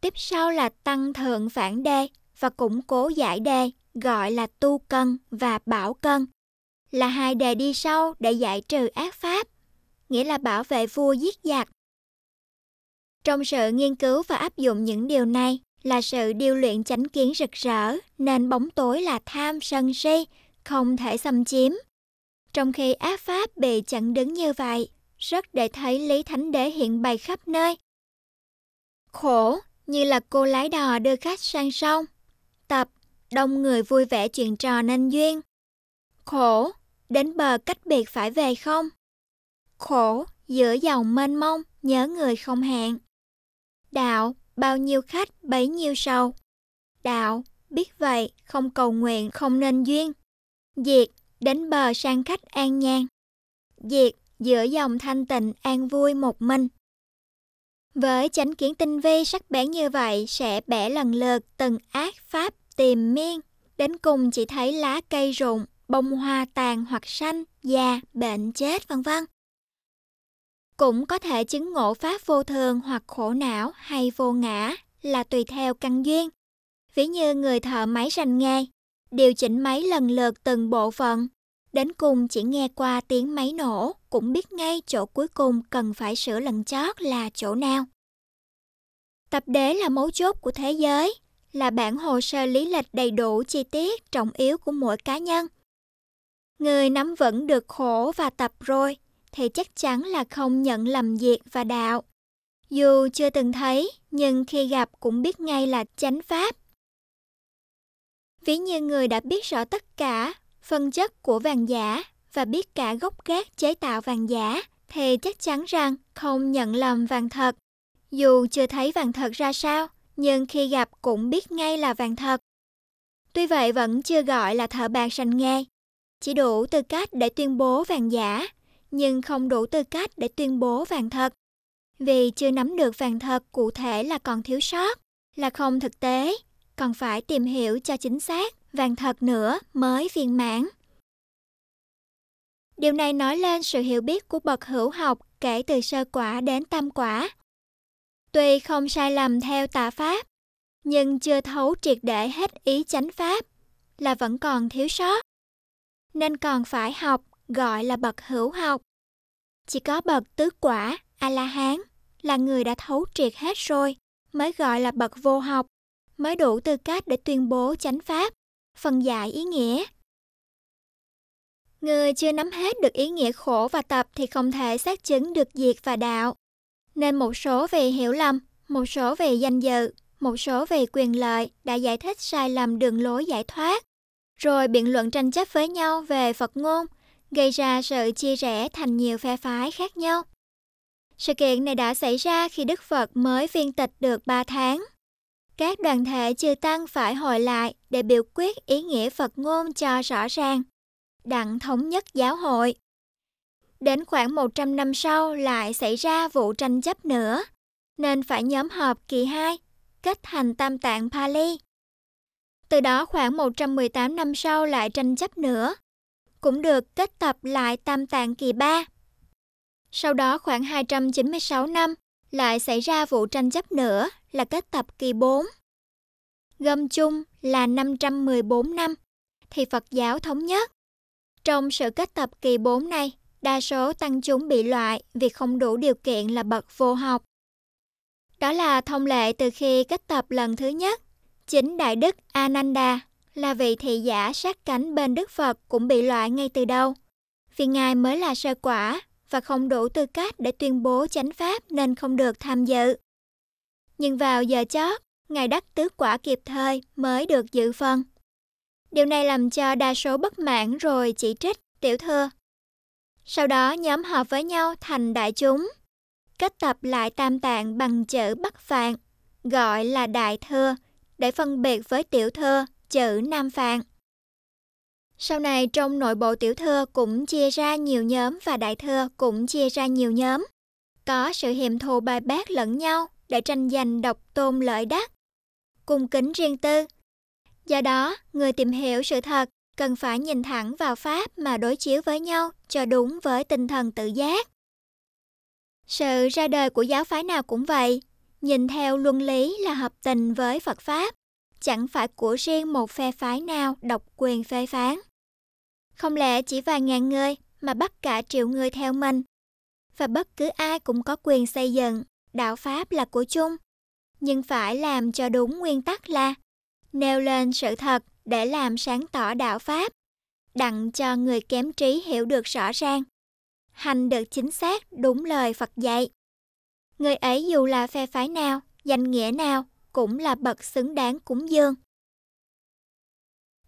Tiếp sau là tăng thượng phản đề và củng cố giải đề, gọi là tu cân và bảo cân. Là hai đề đi sau để giải trừ ác pháp, nghĩa là bảo vệ vua giết giặc. Trong sự nghiên cứu và áp dụng những điều này là sự điêu luyện chánh kiến rực rỡ, nên bóng tối là tham sân si, không thể xâm chiếm. Trong khi ác pháp bị chặn đứng như vậy, rất để thấy lý thánh đế hiện bày khắp nơi. Khổ như là cô lái đò đưa khách sang sông. Tập, đông người vui vẻ chuyện trò nên duyên. Khổ, đến bờ cách biệt phải về không? Khổ, giữa dòng mênh mông, nhớ người không hẹn. Đạo, bao nhiêu khách bấy nhiêu sầu. Đạo, biết vậy, không cầu nguyện không nên duyên. Diệt, đến bờ sang khách an nhàn. Diệt, giữa dòng thanh tịnh an vui một mình. Với chánh kiến tinh vi sắc bén như vậy sẽ bẻ lần lượt từng ác pháp tìm miên, đến cùng chỉ thấy lá cây rụng, bông hoa tàn hoặc xanh, già, bệnh chết vân vân. Cũng có thể chứng ngộ pháp vô thường hoặc khổ não hay vô ngã là tùy theo căn duyên. Ví như người thợ máy rành nghề, điều chỉnh máy lần lượt từng bộ phận, đến cùng chỉ nghe qua tiếng máy nổ cũng biết ngay chỗ cuối cùng cần phải sửa lần chót là chỗ nào. Tập đế là mấu chốt của thế giới, là bản hồ sơ lý lịch đầy đủ chi tiết trọng yếu của mỗi cá nhân. Người nắm vững được khổ và tập rồi thì chắc chắn là không nhận lầm diệt và đạo. Dù chưa từng thấy, nhưng khi gặp cũng biết ngay là chánh pháp. Ví như người đã biết rõ tất cả phân chất của vàng giả và biết cả gốc gác chế tạo vàng giả thì chắc chắn rằng không nhận lầm vàng thật. Dù chưa thấy vàng thật ra sao, nhưng khi gặp cũng biết ngay là vàng thật. Tuy vậy vẫn chưa gọi là thợ bạc sành nghề. Chỉ đủ tư cách để tuyên bố vàng giả, nhưng không đủ tư cách để tuyên bố vàng thật. Vì chưa nắm được vàng thật cụ thể là còn thiếu sót, là không thực tế, còn phải tìm hiểu cho chính xác vàng thật nữa mới viên mãn. Điều này nói lên sự hiểu biết của bậc hữu học kể từ sơ quả đến tam quả. Tuy không sai lầm theo tà pháp, nhưng chưa thấu triệt để hết ý chánh pháp là vẫn còn thiếu sót. Nên còn phải học gọi là bậc hữu học. Chỉ có bậc tứ quả, A-la-hán là người đã thấu triệt hết rồi mới gọi là bậc vô học, mới đủ tư cách để tuyên bố chánh pháp, phần giải ý nghĩa. Người chưa nắm hết được ý nghĩa khổ và tập thì không thể xác chứng được diệt và đạo. Nên một số về hiểu lầm, một số về danh dự, một số về quyền lợi đã giải thích sai lầm đường lối giải thoát, rồi biện luận tranh chấp với nhau về Phật ngôn, gây ra sự chia rẽ thành nhiều phe phái khác nhau. Sự kiện này đã xảy ra khi Đức Phật mới viên tịch được 3 tháng. Các đoàn thể chư tăng phải hội lại để biểu quyết ý nghĩa Phật ngôn cho rõ ràng, đặng thống nhất giáo hội. Đến khoảng 100 năm sau lại xảy ra vụ tranh chấp nữa, nên phải nhóm họp kỳ 2 kết thành tam tạng Pali. Từ đó khoảng 118 năm sau lại tranh chấp nữa, cũng được kết tập lại tam tạng kỳ 3. Sau đó khoảng 296 năm lại xảy ra vụ tranh chấp nữa là kết tập kỳ 4. Gom chung là 514 năm thì Phật giáo thống nhất. Trong sự kết tập kỳ 4 này, đa số tăng chúng bị loại vì không đủ điều kiện là bậc vô học. Đó là thông lệ từ khi kết tập lần thứ nhất. Chính Đại Đức Ananda là vị thị giả sát cánh bên Đức Phật cũng bị loại ngay từ đầu. Vì Ngài mới là sơ quả và không đủ tư cách để tuyên bố chánh pháp nên không được tham dự. Nhưng vào giờ chót, Ngài đắc tứ quả kịp thời mới được dự phần. Điều này làm cho đa số bất mãn rồi chỉ trích, tiểu thưa. Sau đó nhóm họp với nhau thành đại chúng kết tập lại tam tạng bằng chữ Bắc Phạn, gọi là Đại Thừa, để phân biệt với tiểu thừa, chữ Nam Phạn. Sau này trong nội bộ tiểu thừa cũng chia ra nhiều nhóm và đại thừa cũng chia ra nhiều nhóm. Có sự hiềm thù bài bác lẫn nhau để tranh giành độc tôn lợi đắc, cung kính riêng tư. Do đó, người tìm hiểu sự thật cần phải nhìn thẳng vào Pháp mà đối chiếu với nhau cho đúng với tinh thần tự giác. Sự ra đời của giáo phái nào cũng vậy, nhìn theo luân lý là hợp tình với Phật Pháp, chẳng phải của riêng một phe phái nào độc quyền phê phán. Không lẽ chỉ vài ngàn người mà bắt cả triệu người theo mình, và bất cứ ai cũng có quyền xây dựng, đạo Pháp là của chung, nhưng phải làm cho đúng nguyên tắc là nêu lên sự thật để làm sáng tỏ đạo Pháp, đặng cho người kém trí hiểu được rõ ràng hành được chính xác đúng lời Phật dạy. Người ấy dù là phe phái nào, danh nghĩa nào, cũng là bậc xứng đáng cúng dường.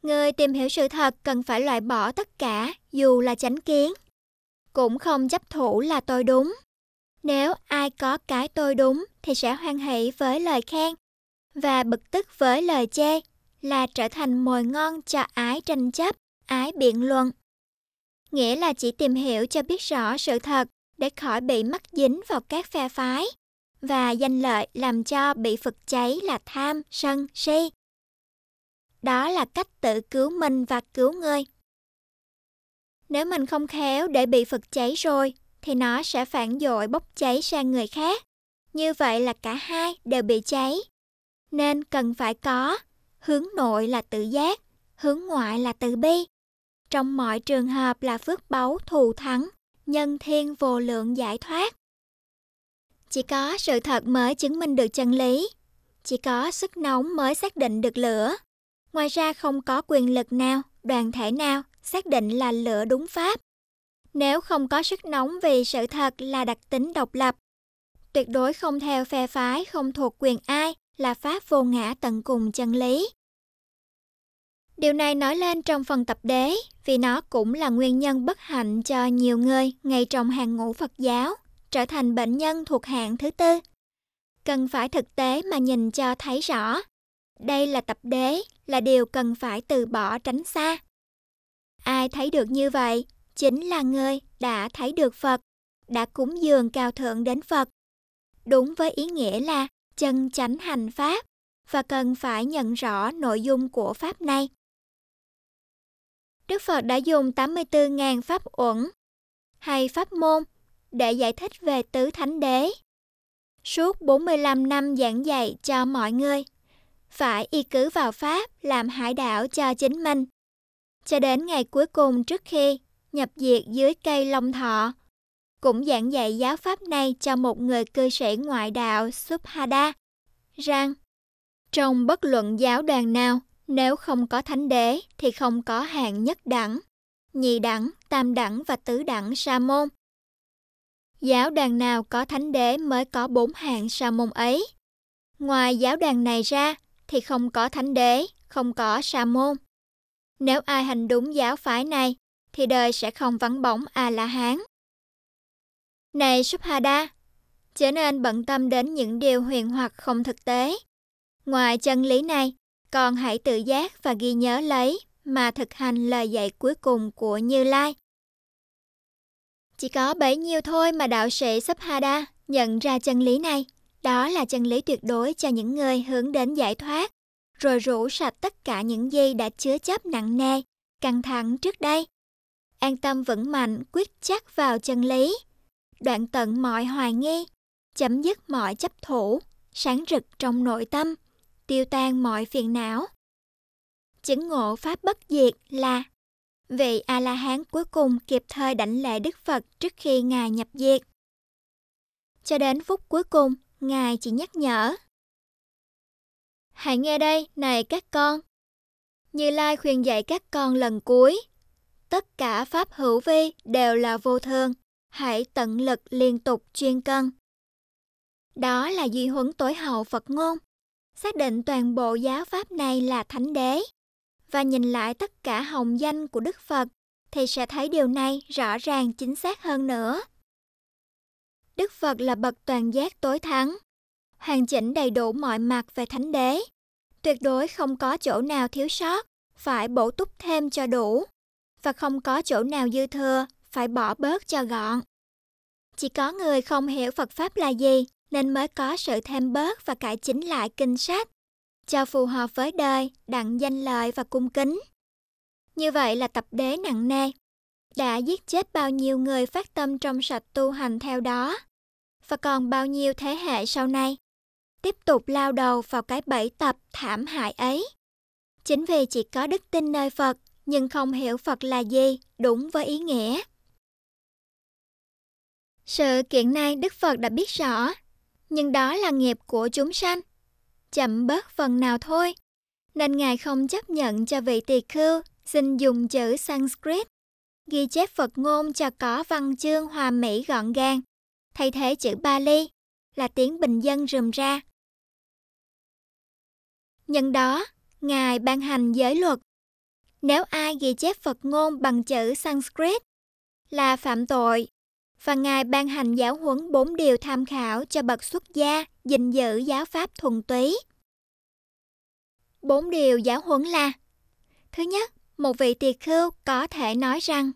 Người tìm hiểu sự thật cần phải loại bỏ tất cả dù là chánh kiến. Cũng không chấp thủ là tôi đúng. Nếu ai có cái tôi đúng thì sẽ hoan hỷ với lời khen và bực tức với lời chê là trở thành mồi ngon cho ái tranh chấp, ái biện luận nghĩa là chỉ tìm hiểu cho biết rõ sự thật để khỏi bị mắc dính vào các phe phái và danh lợi làm cho bị phật cháy là tham, sân, si. Đó là cách tự cứu mình và cứu người. Nếu mình không khéo để bị phật cháy rồi, thì nó sẽ phản dội bốc cháy sang người khác. Như vậy là cả hai đều bị cháy. Nên cần phải có hướng nội là tự giác, hướng ngoại là từ bi trong mọi trường hợp là phước báu thù thắng, nhân thiên vô lượng giải thoát. Chỉ có sự thật mới chứng minh được chân lý, chỉ có sức nóng mới xác định được lửa. Ngoài ra không có quyền lực nào, đoàn thể nào xác định là lửa đúng pháp. Nếu không có sức nóng vì sự thật là đặc tính độc lập, tuyệt đối không theo phe phái không thuộc quyền ai là pháp vô ngã tận cùng chân lý. Điều này nói lên trong phần tập đế vì nó cũng là nguyên nhân bất hạnh cho nhiều người ngay trong hàng ngũ Phật giáo trở thành bệnh nhân thuộc hạng thứ tư. Cần phải thực tế mà nhìn cho thấy rõ. Đây là tập đế, là điều cần phải từ bỏ tránh xa. Ai thấy được như vậy chính là người đã thấy được Phật, đã cúng dường cao thượng đến Phật. Đúng với ý nghĩa là chân chánh hành Pháp và cần phải nhận rõ nội dung của Pháp này. Đức Phật đã dùng 84.000 pháp uẩn hay pháp môn để giải thích về tứ thánh đế. Suốt 45 năm giảng dạy cho mọi người, phải y cứ vào Pháp làm hải đảo cho chính mình. Cho đến ngày cuối cùng trước khi nhập diệt dưới cây Long Thọ, cũng giảng dạy giáo pháp này cho một người cư sĩ ngoại đạo Subhada, rằng trong bất luận giáo đoàn nào, nếu không có thánh đế thì không có hạng nhất đẳng, nhị đẳng, tam đẳng và tứ đẳng sa môn. Giáo đoàn nào có thánh đế mới có bốn hạng sa môn ấy. Ngoài giáo đoàn này ra thì không có thánh đế, không có sa môn. Nếu ai hành đúng giáo phái này thì đời sẽ không vắng bóng A-la-hán. Này Subhada, trở nên bận tâm đến những điều huyền hoặc không thực tế. Ngoài chân lý này, còn hãy tự giác và ghi nhớ lấy mà thực hành lời dạy cuối cùng của Như Lai. Chỉ có bấy nhiêu thôi mà đạo sĩ Subhada nhận ra chân lý này. Đó là chân lý tuyệt đối cho những người hướng đến giải thoát, rồi rũ sạch tất cả những gì đã chứa chấp nặng nề, căng thẳng trước đây. An tâm vững mạnh, quyết chắc vào chân lý, đoạn tận mọi hoài nghi, chấm dứt mọi chấp thủ, sáng rực trong nội tâm, tiêu tan mọi phiền não. Chứng ngộ Pháp bất diệt là vị A-la-hán cuối cùng kịp thời đảnh lễ Đức Phật trước khi Ngài nhập diệt. Cho đến phút cuối cùng, Ngài chỉ nhắc nhở. Hãy nghe đây, này các con. Như Lai khuyên dạy các con lần cuối. Tất cả Pháp hữu vi đều là vô thường. Hãy tận lực liên tục chuyên cân. Đó là di huấn tối hậu Phật ngôn. Xác định toàn bộ giáo Pháp này là thánh đế và nhìn lại tất cả hồng danh của Đức Phật thì sẽ thấy điều này rõ ràng chính xác hơn nữa. Đức Phật là bậc toàn giác tối thắng, hoàn chỉnh đầy đủ mọi mặt về thánh đế, tuyệt đối không có chỗ nào thiếu sót, phải bổ túc thêm cho đủ, và không có chỗ nào dư thừa, phải bỏ bớt cho gọn. Chỉ có người không hiểu Phật Pháp là gì, nên mới có sự thêm bớt và cải chính lại kinh sách cho phù hợp với đời, đặng danh lợi và cung kính. Như vậy là tập đế nặng nề, đã giết chết bao nhiêu người phát tâm trong sạch tu hành theo đó, và còn bao nhiêu thế hệ sau này tiếp tục lao đầu vào cái bẫy tập thảm hại ấy. Chính vì chỉ có đức tin nơi Phật nhưng không hiểu Phật là gì đúng với ý nghĩa. Sự kiện này Đức Phật đã biết rõ, nhưng đó là nghiệp của chúng sanh chậm bớt phần nào thôi, nên Ngài không chấp nhận cho vị tỳ khưu xin dùng chữ Sanskrit, ghi chép Phật ngôn cho có văn chương hòa mỹ gọn gàng, thay thế chữ Bali là tiếng bình dân rườm ra. Nhân đó, Ngài ban hành giới luật. Nếu ai ghi chép Phật ngôn bằng chữ Sanskrit là phạm tội, và Ngài ban hành giáo huấn bốn điều tham khảo cho bậc xuất gia gìn giữ giáo pháp thuần túy. Bốn điều giáo huấn là Thứ nhất, một vị tỳ khưu có thể nói rằng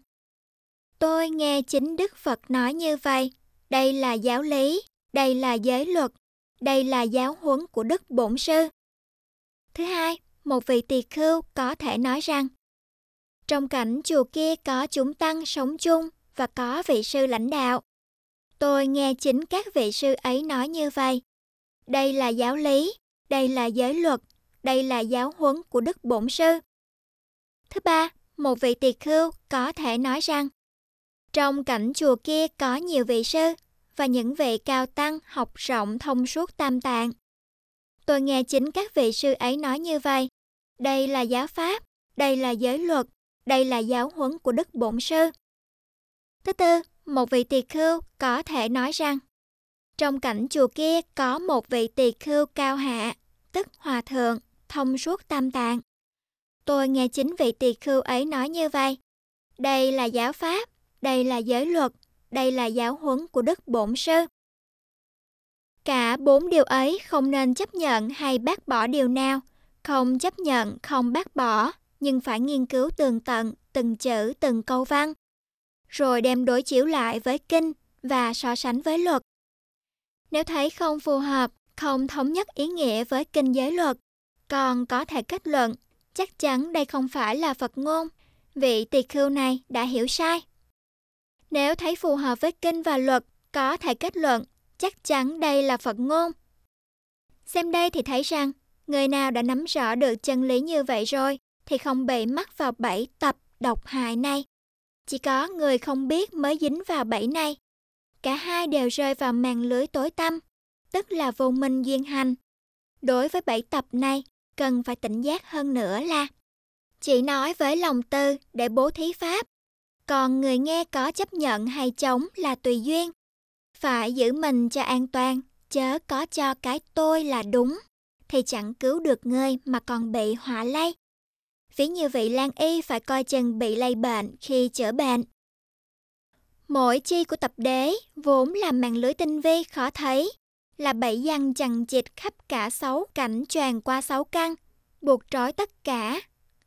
Tôi nghe chính Đức Phật nói như vậy, đây là giáo lý, đây là giới luật, đây là giáo huấn của Đức Bổn Sư. Thứ hai, một vị tỳ khưu có thể nói rằng Trong cảnh chùa kia có chúng tăng sống chung và có vị sư lãnh đạo. Tôi nghe chính các vị sư ấy nói như vậy. Đây là giáo lý, đây là giới luật, đây là giáo huấn của Đức Bổn Sư. Thứ ba, một vị tỳ khưu có thể nói rằng trong cảnh chùa kia có nhiều vị sư và những vị cao tăng học rộng thông suốt tam tạng. Tôi nghe chính các vị sư ấy nói như vậy. Đây là giáo pháp, đây là giới luật, đây là giáo huấn của Đức Bổn Sư. Thứ tư, một vị tỳ khưu có thể nói rằng trong cảnh chùa kia có một vị tỳ khưu cao hạ, tức hòa thượng, thông suốt tam tạng. tôi nghe chính vị tỳ khưu ấy nói như vậy. Đây là giáo pháp, đây là giới luật, đây là giáo huấn của Đức Bổn Sư. Cả bốn điều ấy không nên chấp nhận hay bác bỏ điều nào, không chấp nhận, không bác bỏ, nhưng phải nghiên cứu tường tận, từng chữ, từng câu văn, rồi đem đối chiếu lại với kinh và so sánh với luật. Nếu thấy không phù hợp, không thống nhất ý nghĩa với kinh giới luật, còn có thể kết luận chắc chắn đây không phải là Phật ngôn, vị tỳ khưu này đã hiểu sai. Nếu thấy phù hợp với kinh và luật, có thể kết luận chắc chắn đây là Phật ngôn. Xem đây thì thấy rằng, người nào đã nắm rõ được chân lý như vậy rồi, thì không bị mắc vào bẫy tập độc hại này. Chỉ có người không biết mới dính vào bẫy này. Cả hai đều rơi vào màn lưới tối tăm, tức là vô minh duyên hành. Đối với bẫy tập này, cần phải tỉnh giác hơn nữa là chỉ nói với lòng tư để bố thí pháp, còn người nghe có chấp nhận hay chống là tùy duyên. Phải giữ mình cho an toàn, chớ có cho cái tôi là đúng, thì chẳng cứu được người mà còn bị họa lây. Ví như vị Lan Y phải coi chừng bị lây bệnh khi chữa bệnh. Mỗi chi của tập đế vốn là mạng lưới tinh vi khó thấy, là bẫy gian chằng chịt khắp cả sáu cảnh tràn qua sáu căn, buộc trói tất cả,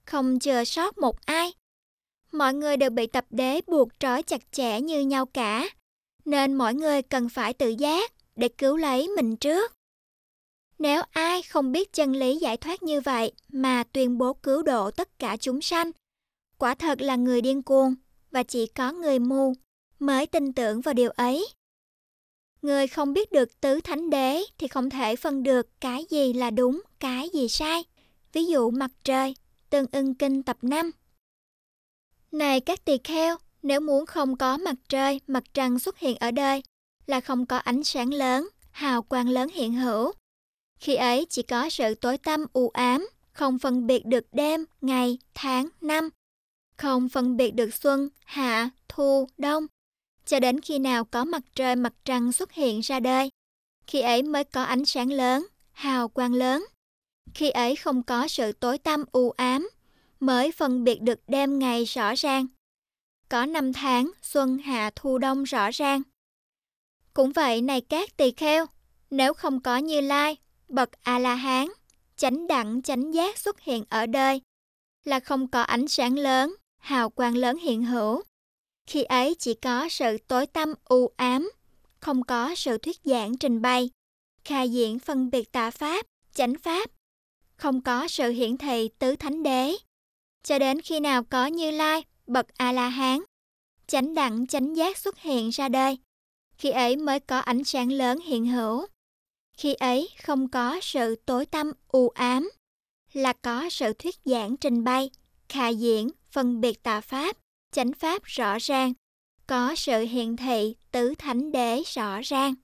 không chờ sót một ai. Mọi người đều bị tập đế buộc trói chặt chẽ như nhau cả, nên mỗi người cần phải tự giác để cứu lấy mình trước. Nếu ai không biết chân lý giải thoát như vậy mà tuyên bố cứu độ tất cả chúng sanh, quả thật là người điên cuồng và chỉ có người mù mới tin tưởng vào điều ấy. Người không biết được tứ thánh đế thì không thể phân được cái gì là đúng, cái gì sai. Ví dụ mặt trời, tương ưng kinh tập 5. Này các tỳ kheo, nếu muốn không có mặt trời, mặt trăng xuất hiện ở đời, là không có ánh sáng lớn, hào quang lớn hiện hữu. Khi ấy chỉ có sự tối tăm u ám, không phân biệt được đêm, ngày, tháng, năm, không phân biệt được xuân, hạ, thu, đông, cho đến khi nào có mặt trời mặt trăng xuất hiện ra đời. Khi ấy mới có ánh sáng lớn, hào quang lớn. Khi ấy không có sự tối tăm u ám, mới phân biệt được đêm ngày rõ ràng. Có năm tháng, xuân hạ thu đông rõ ràng. Cũng vậy này các tỳ kheo, nếu không có Như Lai, bậc A-la-hán, chánh đẳng chánh giác xuất hiện ở đời, là không có ánh sáng lớn, hào quang lớn hiện hữu. Khi ấy chỉ có sự tối tăm u ám, không có sự thuyết giảng trình bày, khai diễn phân biệt tà pháp, chánh pháp, không có sự hiển thị tứ thánh đế. Cho đến khi nào có Như Lai, bậc A-la-hán, chánh đẳng chánh giác xuất hiện ra đời, khi ấy mới có ánh sáng lớn hiện hữu. Khi ấy không có sự tối tăm u ám, là có sự thuyết giảng trình bày, khà diễn, phân biệt tà pháp, chánh pháp rõ ràng, có sự hiện thị tứ thánh đế rõ ràng.